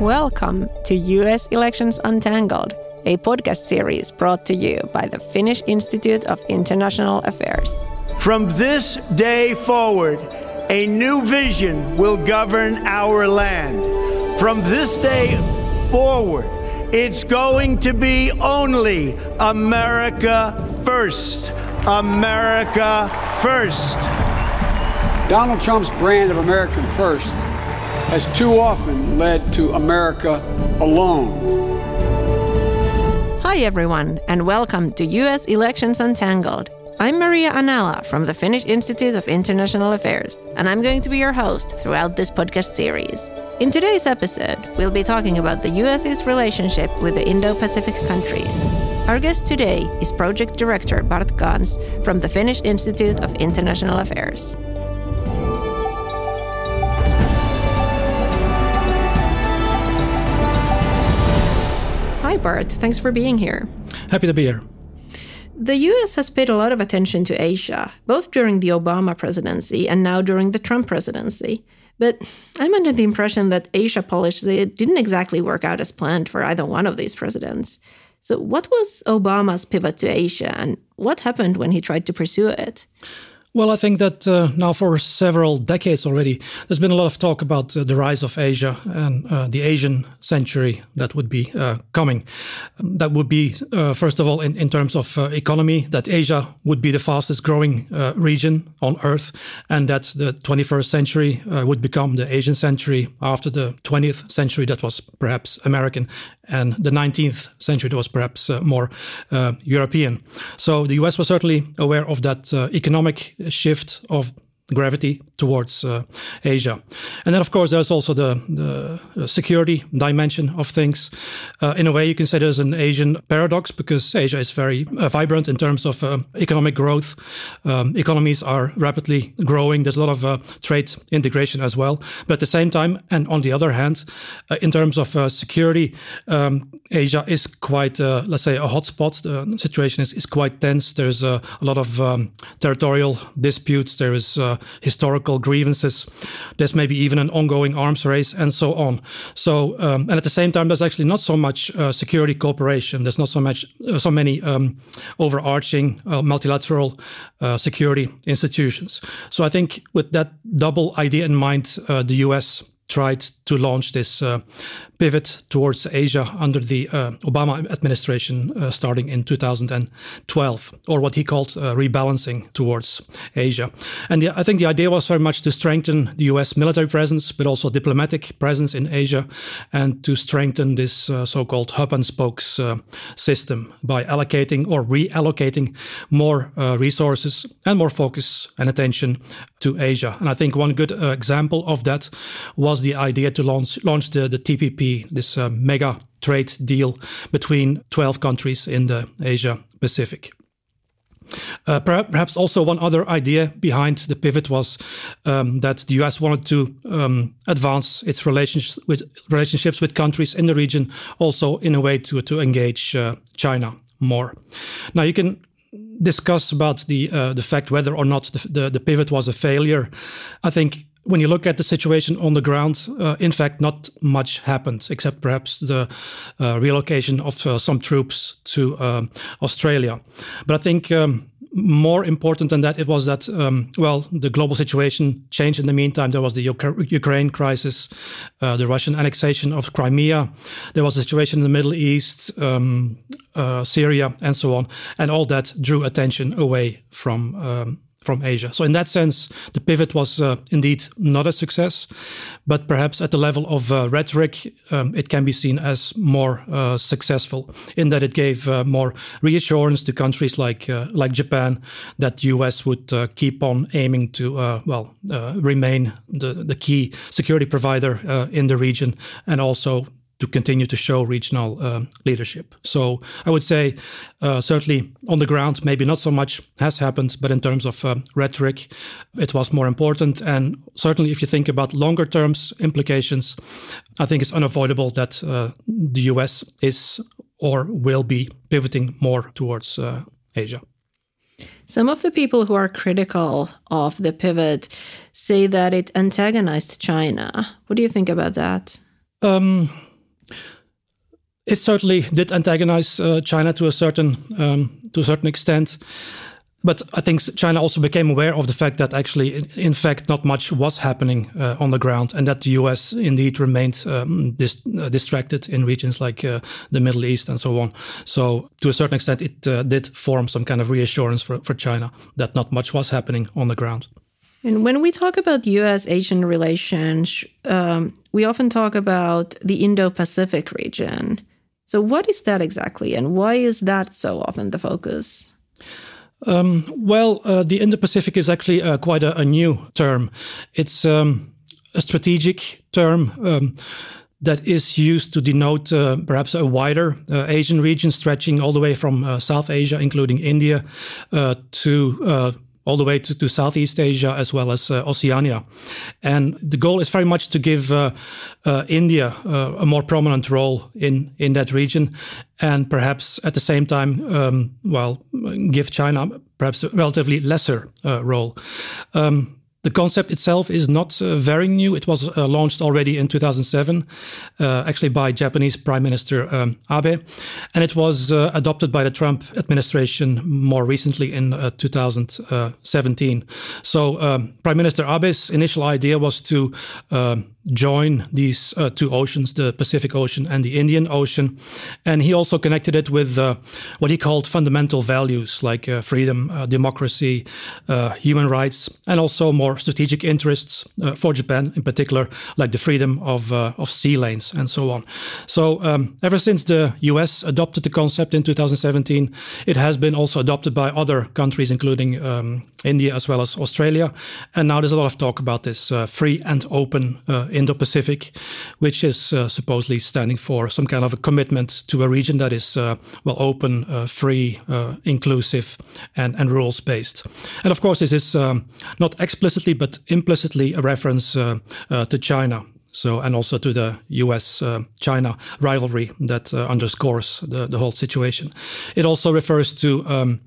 Welcome to US Elections Untangled, a podcast series brought to you by the Finnish Institute of International Affairs. From this day forward, a new vision will govern our land. From this day forward, it's going to be only America first. America first. Donald Trump's brand of American first has too often led to America alone. Hi, everyone, and welcome to US Elections Untangled. I'm Maria Anala from the Finnish Institute of International Affairs, and I'm going to be your host throughout this podcast series. In today's episode, we'll be talking about the US's relationship with the Indo Pacific countries. Our guest today is Project Director Bart Gaens from the Finnish Institute of International Affairs. Bart. Thanks for being here. Happy to be here. The US has paid a lot of attention to Asia, both during the Obama presidency and now during the Trump presidency. But I'm under the impression that Asia policy didn't exactly work out as planned for either one of these presidents. So, what was Obama's pivot to Asia, and what happened when he tried to pursue it? Well, I think that uh, now for several decades already, there's been a lot of talk about uh, the rise of Asia and uh, the Asian century that would be uh, coming. That would be, uh, first of all, in, in terms of uh, economy, that Asia would be the fastest growing region on Earth, and that the 21st century would become the Asian century after the 20th century that was perhaps American, and the 19th century was perhaps uh, more uh, European. So the US was certainly aware of that uh, economic shift of gravity towards uh, Asia. And then, of course, there's also the, the security dimension of things. Uh, in a way, you can say there's an Asian paradox because Asia is very uh, vibrant in terms of uh, economic growth. Um, economies are rapidly growing. There's a lot of uh, trade integration as well. But at the same time, and on the other hand, uh, in terms of security, um, Asia is quite, let's say, a hotspot. The situation is, is quite tense. There's a lot of um, territorial disputes. There is historical grievances. There's maybe even an ongoing arms race and so on. So, um, and at the same time, there's actually not so much uh, security cooperation. There's not so much, uh, so many um, overarching uh, multilateral uh, security institutions. So I think with that double idea in mind, uh, the US tried to launch this uh, pivot towards Asia under the uh, Obama administration uh, starting in 2012, or what he called uh, rebalancing towards Asia. And the, I think the idea was very much to strengthen the US military presence, but also diplomatic presence in Asia, and to strengthen this uh, so called hub and spokes uh, system by allocating or reallocating more resources and more focus and attention to Asia. And I think one good example of that was was the idea to launch launch the, the TPP, this uh, mega trade deal between 12 countries in the Asia Pacific. Uh, perhaps also one other idea behind the pivot was um, that the US wanted to um, advance its relationships with relationships with countries in the region, also in a way to to engage uh, China more. Now you can discuss about the uh, the fact whether or not the, the, the pivot was a failure. I think when you look at the situation on the ground, uh, in fact, not much happened, except perhaps the uh, relocation of uh, some troops to um, Australia. But I think um, more important than that, it was that, um, well, the global situation changed in the meantime. There was the Ukraine crisis, uh, the Russian annexation of Crimea, there was a situation in the Middle East, um, uh, Syria, and so on. And all that drew attention away from um, from Asia. So in that sense, the pivot was uh, indeed not a success, but perhaps at the level of uh, rhetoric, um, it can be seen as more uh, successful in that it gave uh, more reassurance to countries like uh, like Japan that the U.S. would uh, keep on aiming to well remain the the key security provider in the region and also to continue to show regional uh, leadership. So I would say, uh, certainly on the ground, maybe not so much has happened, but in terms of uh, rhetoric, it was more important. And certainly, if you think about longer terms implications, I think it's unavoidable that uh, the US is or will be pivoting more towards uh, Asia. Some of the people who are critical of the pivot say that it antagonized China. What do you think about that? Um, it certainly did antagonize uh, China to a certain um, to a certain extent. But I think China also became aware of the fact that actually, in fact, not much was happening uh, on the ground, and that the U.S. indeed remained um, dis uh, distracted in regions like uh, the Middle East and so on. So, to a certain extent, it uh, did form some kind of reassurance for, for China that not much was happening on the ground. And when we talk about US Asian relations, um, we often talk about the Indo Pacific region. So, what is that exactly, and why is that so often the focus? Um, well, uh, the Indo Pacific is actually uh, quite a, a, new term. It's um, a strategic term. Um, that is used to denote uh, perhaps a wider uh, Asian region stretching all the way from uh, South Asia, including India, uh, to all the way to, to, Southeast Asia as well as uh, Oceania. And the goal is very much to give uh, uh, India uh, a more prominent role in, in that region and perhaps at the same time, um, well, give China perhaps a relatively lesser uh, role. Um, the concept itself is not uh, very new. It was uh, launched already in 2007, uh, actually by Japanese Prime Minister um, Abe, and it was uh, adopted by the Trump administration more recently in uh, 2017. So, um, Prime Minister Abe's initial idea was to um, join these uh, two oceans, the Pacific Ocean and the Indian Ocean. And he also connected it with uh, what he called fundamental values like uh, freedom, uh, democracy, uh, human rights, and also more strategic interests uh, for Japan in particular, like the freedom of, of sea lanes and so on. So, um, ever since the US adopted the concept in 2017, it has been also adopted by other countries, including um, India as well as Australia. And now there's a lot of talk about this free and open Indo Pacific, which is uh, supposedly standing for some kind of a commitment to a region that is uh, well open, uh, free, uh, inclusive, and, and rules based. And of course, this is um, not explicitly but implicitly a reference uh, uh, to China. So, and also to the US China rivalry that underscores the, the whole situation. It also refers to um,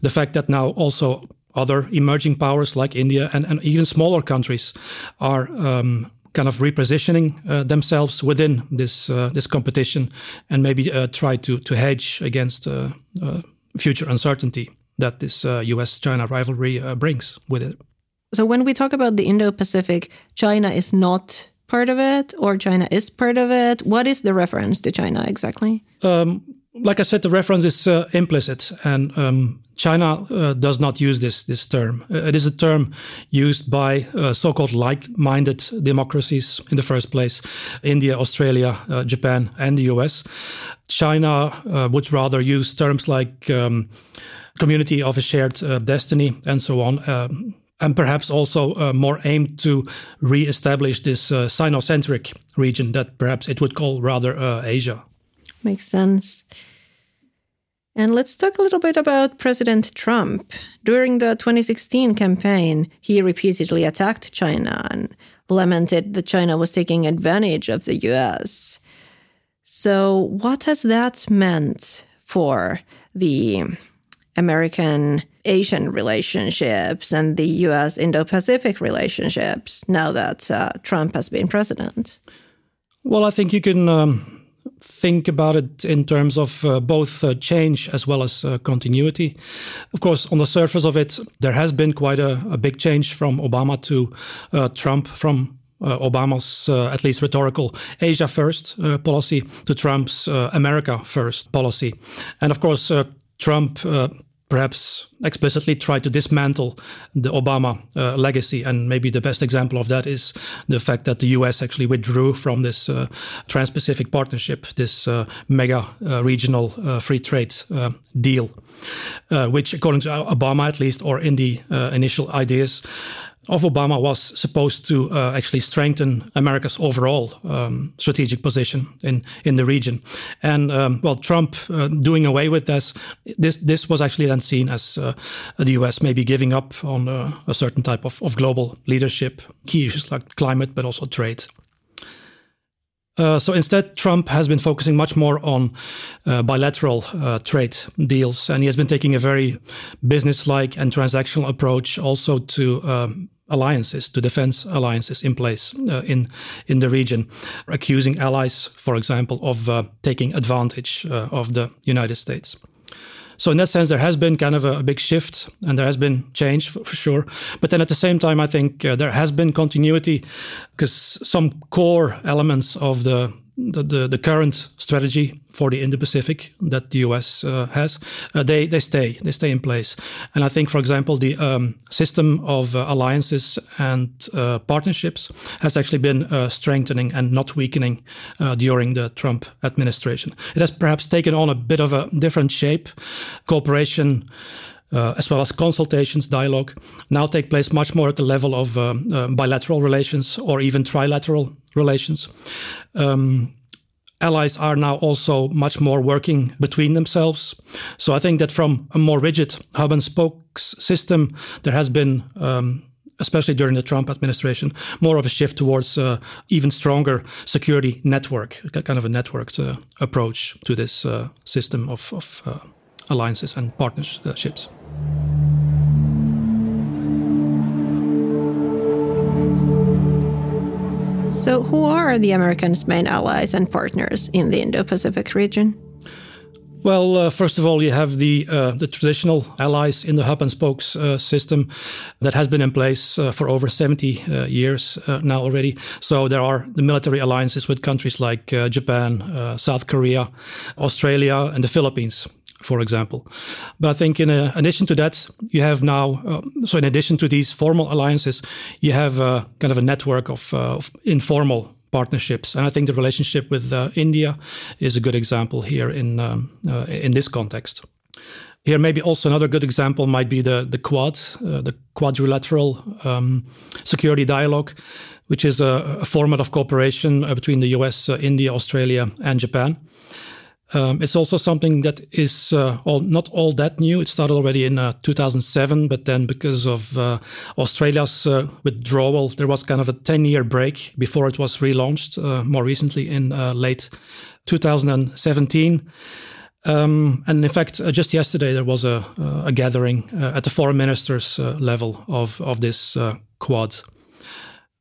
the fact that now also other emerging powers like India and, and even smaller countries are um, kind of repositioning uh, themselves within this uh, this competition and maybe uh, try to to hedge against uh, uh, future uncertainty that this U.S.-China rivalry brings with it. So when we talk about the Indo-Pacific, China is not part of it, or China is part of it. What is the reference to China exactly? Um, like I said, the reference is uh, implicit, and um, China uh, does not use this this term. Uh, it is a term used by uh, so-called like-minded democracies in the first place: India, Australia, uh, Japan, and the U.S. China uh, would rather use terms like um, "community of a shared destiny" and so on. Um, and perhaps also more aimed to re-establish this Sinocentric region that perhaps it would call rather Asia. Makes sense. And let's talk a little bit about President Trump. During the 2016 campaign, he repeatedly attacked China and lamented that China was taking advantage of the US. So, what has that meant for the American Asian relationships and the US Indo Pacific relationships now that uh, Trump has been president? Well, I think you can um, think about it in terms of uh, both uh, change as well as uh, continuity. Of course, on the surface of it, there has been quite a, a big change from Obama to uh, Trump, from uh, Obama's uh, at least rhetorical Asia first policy to Trump's America first policy. And of course, Trump perhaps explicitly try to dismantle the Obama uh, legacy. And maybe the best example of that is the fact that the US actually withdrew from this uh, Trans Pacific Partnership, this uh, mega uh, regional uh, free trade uh, deal, which, according to Obama at least, or in the initial ideas, of Obama was supposed to uh, actually strengthen America's overall um, strategic position in, in the region. And um, well, Trump uh, doing away with this, this, this was actually then seen as uh, the US maybe giving up on uh, a certain type of, of global leadership, key issues like climate, but also trade. Uh, so instead, Trump has been focusing much more on uh, bilateral uh, trade deals, and he has been taking a very business-like and transactional approach, also to um, alliances, to defense alliances in place uh, in in the region, accusing allies, for example, of uh, taking advantage uh, of the United States. So in that sense, there has been kind of a, a big shift, and there has been change for, for sure. But then at the same time, I think uh, there has been continuity because some core elements of the the, the, the, current strategy for the Indo-Pacific that the US uh, has, uh, they they stay they stay in place. And I think, for example, the um, system of uh, alliances and uh, partnerships has actually been uh, strengthening and not weakening uh, during the Trump administration. It has perhaps taken on a bit of a different shape. Cooperation. As well as consultations, dialogue, now take place much more at the level of bilateral relations or even trilateral relations. Um, allies are now also much more working between themselves. So I think that from a more rigid hub and spokes system, there has been. Um, especially during the Trump administration, more of a shift towards uh, even stronger security network, kind of a networked uh, approach to this uh, system of, of uh, alliances and partnerships. So, who are the Americans' main allies and partners in the Indo Pacific region? Well, uh, first of all, you have the uh, the traditional allies in the hub and spokes uh, system that has been in place uh, for over 70 uh, years uh, now already. So there are the military alliances with countries like Japan, South Korea, Australia, and the Philippines for example. But I think in uh, addition to that, you have now, uh, so in addition to these formal alliances, you have uh, kind of a network of, of, informal partnerships. And I think the relationship with India is a good example here in, um, in this context. Here, maybe also another good example might be the, the Quad, the quadrilateral um, security dialogue, which is a, a format of cooperation between the US, India, Australia, and Japan. Um, it's also something that is uh, all, not all that new. It started already in uh, 2007, but then because of uh, Australia's uh, withdrawal, there was kind of a 10 year break before it was relaunched uh, more recently in uh, late 2017. Um, and in fact, just yesterday there was a, a gathering at the foreign ministers level of, of this quad.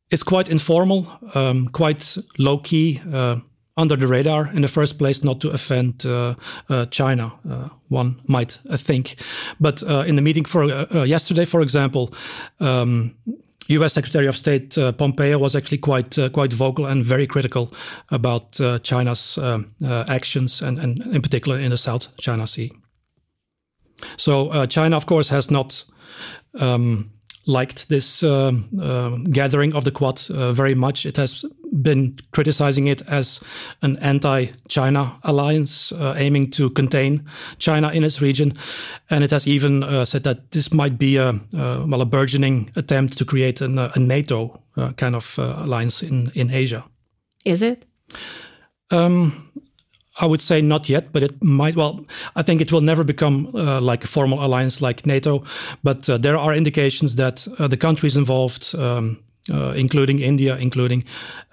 It's quite informal, um, quite low key under the radar in the first place, not to offend uh, uh, China, uh, one might think. But uh, in the meeting for uh, uh, yesterday, for example, um, U.S. Secretary of State Pompeo was actually quite quite vocal and very critical about China's actions, and, and in particular in the South China Sea. So China, of course, has not. Um, liked this uh, uh, gathering of the Quad uh, very much. It has been criticizing it as an anti-China alliance uh, aiming to contain China in its region, and it has even uh, said that this might be a uh, well a burgeoning attempt to create an, a NATO kind of alliance in in Asia. Is it? Um, I would say not yet, but it might. Well, I think it will never become uh, like a formal alliance like NATO, but uh, there are indications that uh, the countries involved, um, uh, including India, including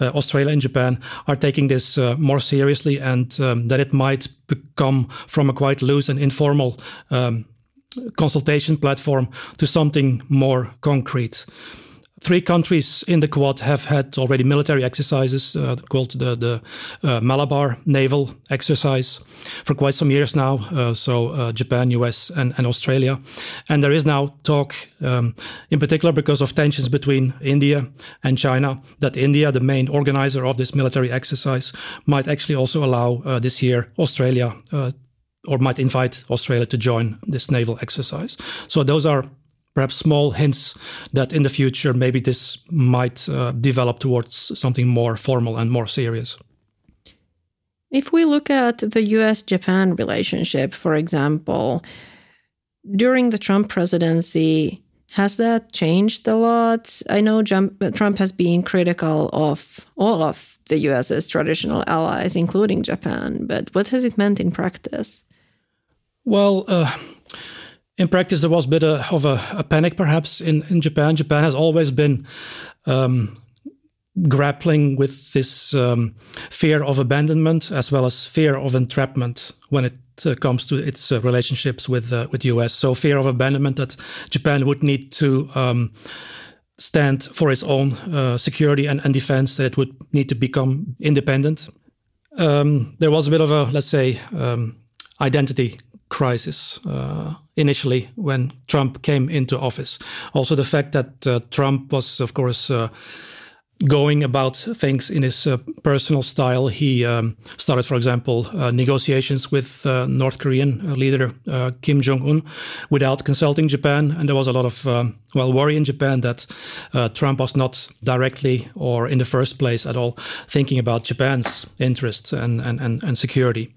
uh, Australia and Japan, are taking this uh, more seriously, and um, that it might become from a quite loose and informal um, consultation platform to something more concrete. Three countries in the Quad have had already military exercises uh, called the, the uh, Malabar Naval Exercise for quite some years now. Uh, so uh, Japan, US, and, and, Australia. And there is now talk, um, in particular because of tensions between India and China, that India, the main organizer of this military exercise, might actually also allow uh, this year Australia uh, or might invite Australia to join this naval exercise. So those are perhaps small hints that in the future maybe this might uh, develop towards something more formal and more serious. If we look at the US Japan relationship, for example, during the Trump presidency, has that changed a lot? I know Trump has been critical of all of the US's traditional allies, including Japan, but what has it meant in practice? Well, uh, in practice, there was a bit of a, a panic, perhaps, in, in Japan. Japan has always been um, grappling with this um, fear of abandonment as well as fear of entrapment when it uh, comes to its uh, relationships with uh, with the US. So fear of abandonment that Japan would need to um, stand for its own uh, security and, and, defense, that it would need to become independent. Um, there was a bit of a, let's say, um, identity crisis uh, initially when Trump came into office. Also, the fact that uh, Trump was, of course, uh, going about things in his uh, personal style. He um, started, for example, uh, negotiations with uh, North Korean uh, leader uh, Kim Jong Un without consulting Japan, and there was a lot of um, well worry in Japan that uh, Trump was not directly or in the first place at all thinking about Japan's interests and and and, and security.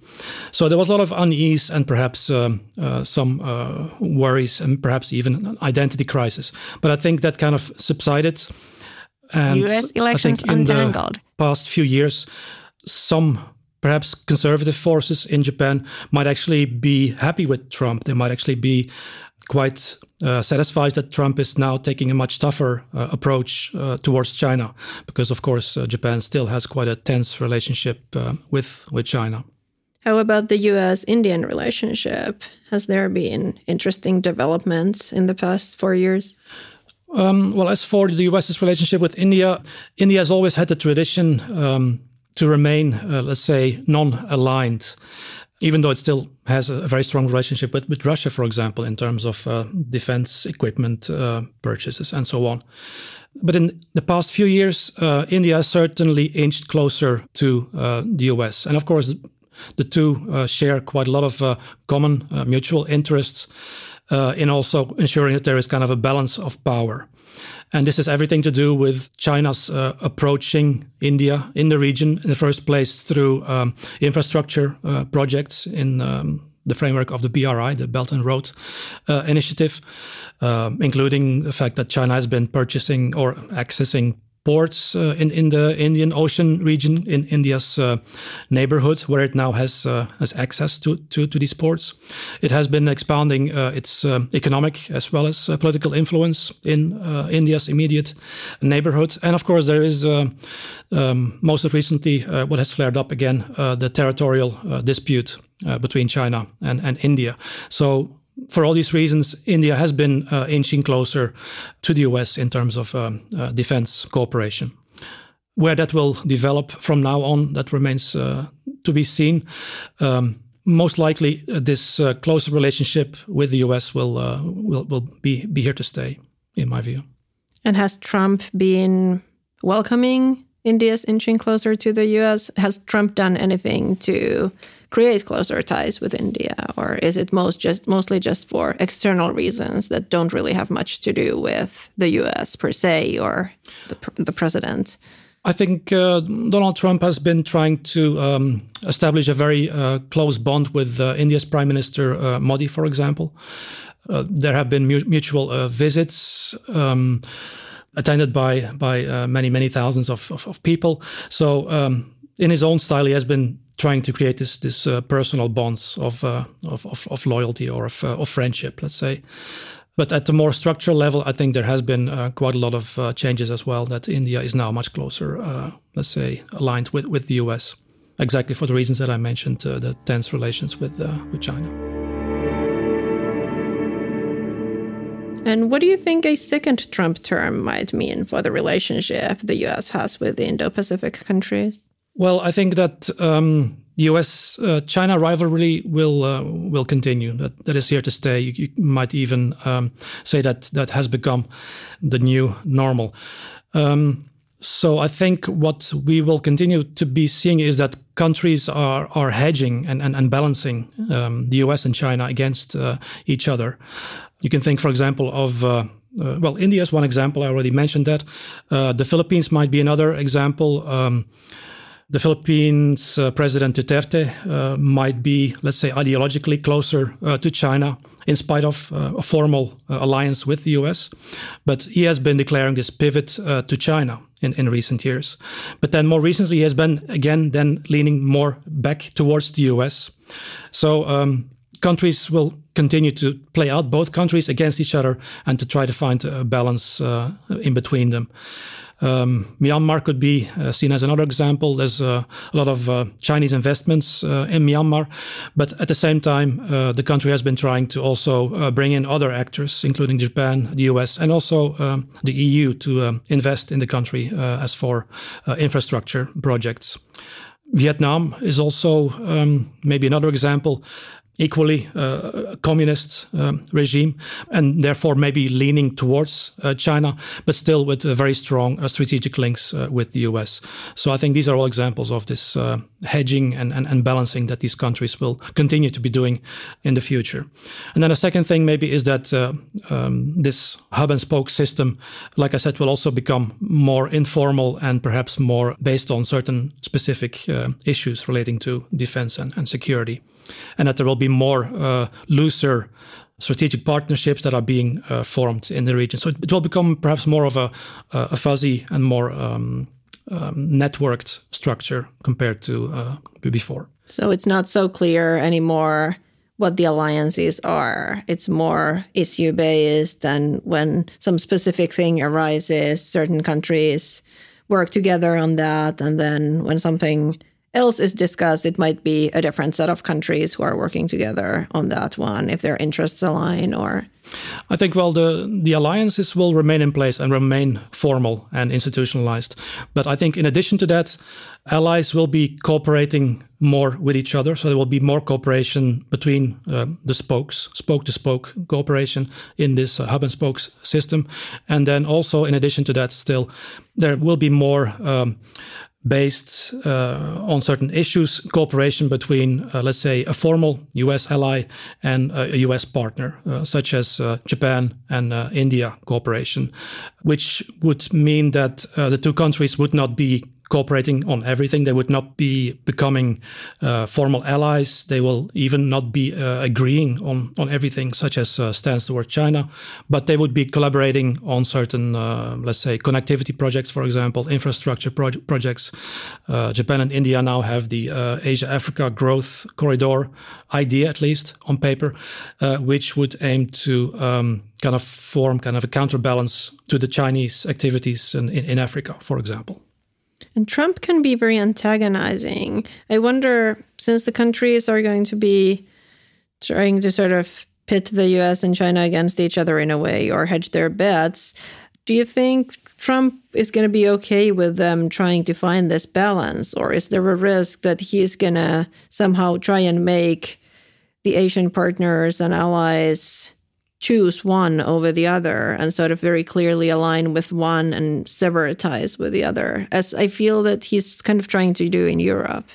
So there was a lot of unease and perhaps um, some worries and perhaps even an identity crisis. But I think that kind of subsided. And US elections untangled. past few years, some perhaps conservative forces in Japan might actually be happy with Trump. They might actually be quite uh, satisfied that Trump is now taking a much tougher uh, approach uh, towards China, because of course uh, Japan still has quite a tense relationship uh, with with China. How about the U.S.-Indian relationship? Has there been interesting developments in the past four years? Um, well, as for the US's relationship with India, India has always had the tradition um, to remain, uh, let's say, non aligned, even though it still has a very strong relationship with, with Russia, for example, in terms of uh, defense equipment uh, purchases and so on. But in the past few years, uh, India certainly inched closer to uh, the US. And of course, the two uh, share quite a lot of common mutual interests uh, in also ensuring that there is kind of a balance of power. And this has everything to do with China's uh, approaching India in the region in the first place through um, infrastructure uh, projects in um, the framework of the BRI, the Belt and Road uh, Initiative, um, including the fact that China has been purchasing or accessing ports uh, in in the Indian Ocean region in India's uh, neighborhood, where it now has uh, has access to, to, to these ports. It has been expanding uh, its uh, economic as well as uh, political influence in India's immediate neighborhood, and of course there is um, most recently what has flared up again the territorial dispute between China and and India. So for all these reasons, India has been uh, inching closer to the US in terms of um, uh, defense cooperation. Where that will develop from now on, that remains uh, to be seen. Um, most likely, uh, this uh, closer relationship with the US will uh, will will be be here to stay, in my view. And has Trump been welcoming India's inching closer to the US? Has Trump done anything to create closer ties with India, or is it most just mostly just for external reasons that don't really have much to do with the U.S. per se or the, the president? I think uh, Donald Trump has been trying to um, establish a very uh, close bond with uh, India's Prime Minister uh, Modi, for example. Uh, there have been mu mutual uh, visits. Um, attended by by many many thousands of, of, of people. So um, in his own style, he has been trying to create this this uh, personal bonds of, uh, of, of, of loyalty or of, uh, of friendship, let's say. But at the more structural level, I think there has been uh, quite a lot of uh, changes as well. That India is now much closer, uh, let's say, aligned with, with the US, exactly for the reasons that I mentioned, the tense relations with with China. And what do you think a second Trump term might mean for the relationship the US has with the Indo Pacific countries? Well, I think that um, U.S. Uh, China rivalry will uh, will continue. That that is here to stay. You, you might even um, say that that has become the new normal. Um, so I think what we will continue to be seeing is that countries are are hedging and and, and balancing um, the U.S. and China against uh, each other. You can think, for example, of uh, uh, well, India is one example. I already mentioned that. Uh, the Philippines might be another example. Um, the Philippines uh, President Duterte uh, might be, let's say, ideologically closer uh, to China in spite of a formal alliance with the US. But he has been declaring this pivot to China in, in recent years. But then more recently, he has been again then leaning more back towards the US. So um, countries will continue to play out both countries against each other and to try to find a balance uh, in between them. Um, Myanmar could be uh, seen as another example. There's uh, a lot of uh, Chinese investments uh, in Myanmar, but at the same time, uh, the country has been trying to also bring in other actors, including Japan, the US, and also um, the EU to um, invest in the country as for infrastructure projects. Vietnam is also um, maybe another example equally uh, communist um, regime and therefore maybe leaning towards uh, China, but still with very strong uh, strategic links uh, with the US. So I think these are all examples of this uh, hedging and, and, and, balancing that these countries will continue to be doing in the future. And then a second thing maybe is that uh, um, this hub and spoke system, like I said, will also become more informal and perhaps more based on certain specific issues relating to defense and, and security and that there will be more uh, looser strategic partnerships that are being uh, formed in the region. So it, it, will become perhaps more of a, a fuzzy and more um, um, networked structure compared to uh, before. So it's not so clear anymore what the alliances are. It's more issue based, and when some specific thing arises, certain countries work together on that, and then when something else is discussed, it might be a different set of countries who are working together on that one if their interests align or I think well the the alliances will remain in place and remain formal and institutionalized. But I think in addition to that, allies will be cooperating more with each other. So there will be more cooperation between uh, the spokes, spoke to spoke cooperation in this uh, hub and spokes system. And then also in addition to that, still there will be more um, based uh, on certain issues, cooperation between, uh, let's say, a formal US ally and a US partner, uh, such as uh, Japan and uh, India cooperation, which would mean that uh, the two countries would not be cooperating on everything. They would not be becoming uh, formal allies. They will even not be uh, agreeing on, on everything, such as uh, stance toward China, but they would be collaborating on certain, uh, let's say, connectivity projects, for example, infrastructure pro- projects. Uh, Japan and India now have the uh, Asia Africa Growth Corridor idea, at least on paper, which would aim to um, kind of form kind of a counterbalance to the Chinese activities in, in, in Africa, for example. And Trump can be very antagonizing. I wonder, since the countries are going to be trying to sort of pit the US and China against each other in a way or hedge their bets, do you think Trump is going to be okay with them trying to find this balance? Or is there a risk that he's going to somehow try and make the Asian partners and allies choose one over the other and sort of very clearly align with one and sever ties with the other, as I feel that he's kind of trying to do in Europe.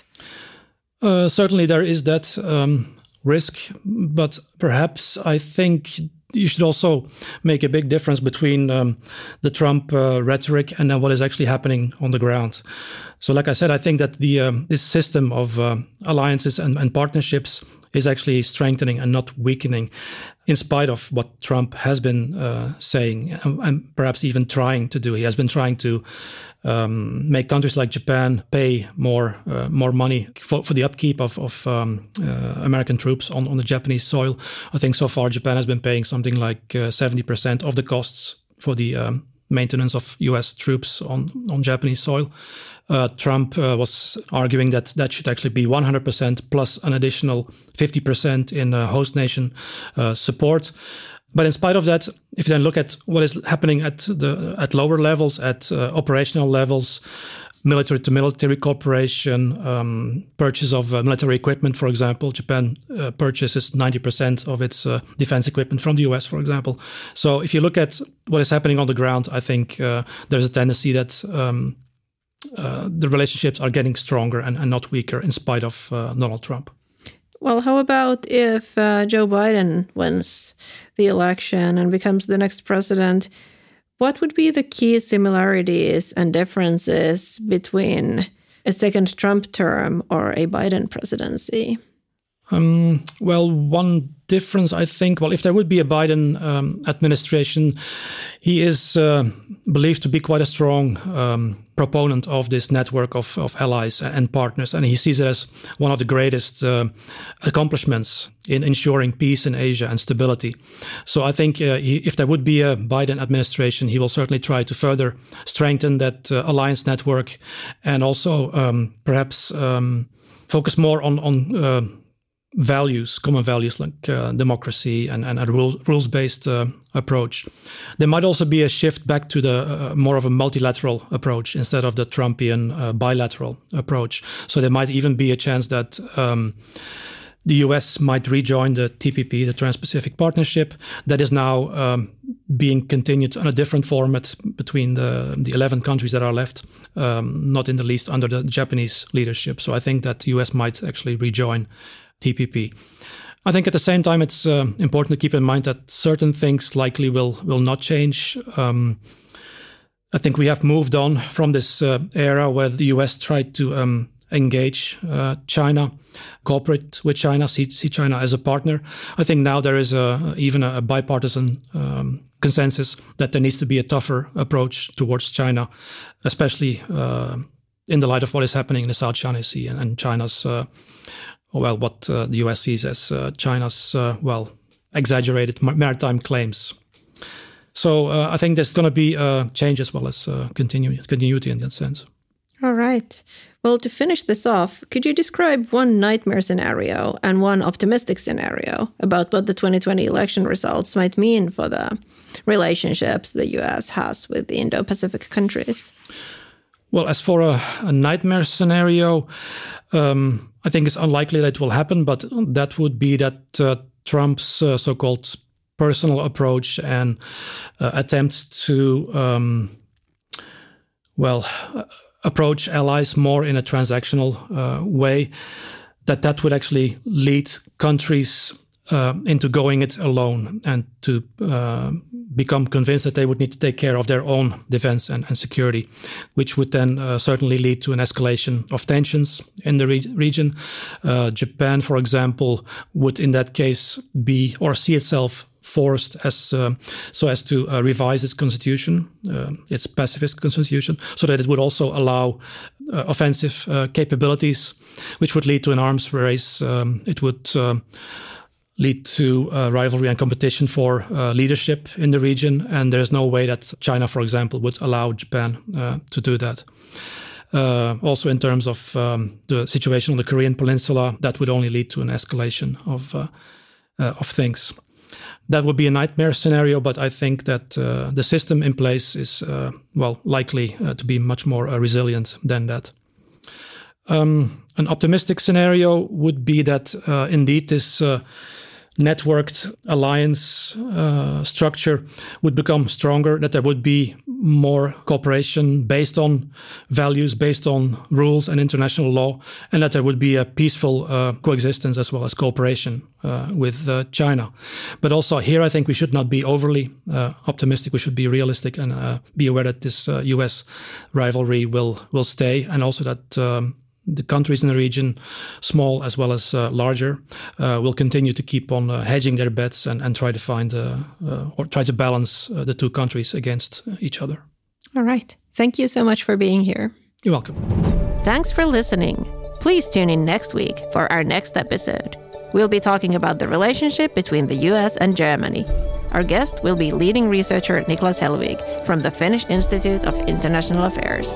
Uh, certainly, there is that um, risk, but perhaps I think you should also make a big difference between um, the Trump uh, rhetoric and then what is actually happening on the ground. So, like I said, I think that the um, this system of uh, alliances and, and, partnerships is actually strengthening and not weakening, in spite of what Trump has been uh, saying and, and, perhaps even trying to do. He has been trying to um, make countries like Japan pay more uh, more money for, for the upkeep of, of um, uh, American troops on, on the Japanese soil. I think so far Japan has been paying something like uh, seventy percent of the costs for the um, maintenance of U.S. troops on on Japanese soil. Uh, Trump uh, was arguing that that should actually be 100% plus an additional 50% in uh, host nation uh, support. But in spite of that, if you then look at what is happening at the at lower levels, at uh, operational levels, military to military cooperation, um, purchase of uh, military equipment, for example. Japan uh, purchases 90% of its uh, defense equipment from the US, for example. So if you look at what is happening on the ground, I think uh, there's a tendency that um, uh, the relationships are getting stronger and, and, not weaker in spite of uh, Donald Trump. Well, how about if Joe Biden wins the election and becomes the next president? What would be the key similarities and differences between a second Trump term or a Biden presidency? Um, well, one difference, I think, well, if there would be a Biden um, administration, he is uh, believed to be quite a strong um, proponent of this network of, of allies and partners, and he sees it as one of the greatest uh, accomplishments in ensuring peace in Asia and stability. So I think uh, he, if there would be a Biden administration, he will certainly try to further strengthen that uh, alliance network, and also um, perhaps um, focus more on on uh, values, common values like uh, democracy and, and a rules based uh, approach. There might also be a shift back to the uh, more of a multilateral approach instead of the Trumpian uh, bilateral approach. So there might even be a chance that. Um, the US might rejoin the TPP, the Trans Pacific Partnership, that is now um, being continued on a different format between the, the 11 countries that are left, um, not in the least under the Japanese leadership. So I think that the US might actually rejoin TPP. I think at the same time, it's uh, important to keep in mind that certain things likely will will not change. Um, I think we have moved on from this uh, era where the US tried to um, engage uh, China, cooperate with China, see, see, China as a partner. I think now there is a, even a, bipartisan um, consensus that there needs to be a tougher approach towards China, especially uh, in the light of what is happening in the South China Sea and, and China's uh, well, what uh, the US sees as uh, China's, uh, well, exaggerated maritime claims. So I think there's going to be change as well as continu- continuity in that sense. All right. Well, to finish this off, could you describe one nightmare scenario and one optimistic scenario about what the 2020 election results might mean for the relationships the US has with the Indo Pacific countries? Well, as for a, a nightmare scenario, um, I think it's unlikely that it will happen, but that would be that uh, Trump's uh, so called personal approach and uh, attempts to, um, well, approach allies more in a transactional uh, way, that that would actually lead countries uh, into going it alone and to uh, become convinced that they would need to take care of their own defense and, and security, which would then uh, certainly lead to an escalation of tensions in the re- region. Uh, Japan, for example, would in that case be or see itself forced as uh, so as to uh, revise its constitution, uh, its pacifist constitution, so that it would also allow uh, offensive capabilities, which would lead to an arms race. Um, it would lead to uh, rivalry and competition for uh, leadership in the region. And there's no way that China, for example, would allow Japan uh, to do that. Uh, also, in terms of um, the situation on the Korean Peninsula, that would only lead to an escalation of uh, of things. That would be a nightmare scenario, but I think that the system in place is well likely to be much more resilient than that. Um, an optimistic scenario would be that indeed this networked alliance uh, structure would become stronger, that there would be more cooperation based on values, based on rules and international law, and that there would be a peaceful uh, coexistence as well as cooperation uh, with uh, China. But also here, I think we should not be overly uh, optimistic. We should be realistic and uh, be aware that this U.S. rivalry will will stay, and also that. Um, the countries in the region, small as well as uh, larger, uh, will continue to keep on uh, hedging their bets and, and try to find uh, uh, or try to balance uh, the two countries against each other. All right. Thank you so much for being here. You're welcome. Thanks for listening. Please tune in next week for our next episode. We'll be talking about the relationship between the US and Germany. Our guest will be leading researcher Niklas Helwig from the Finnish Institute of International Affairs.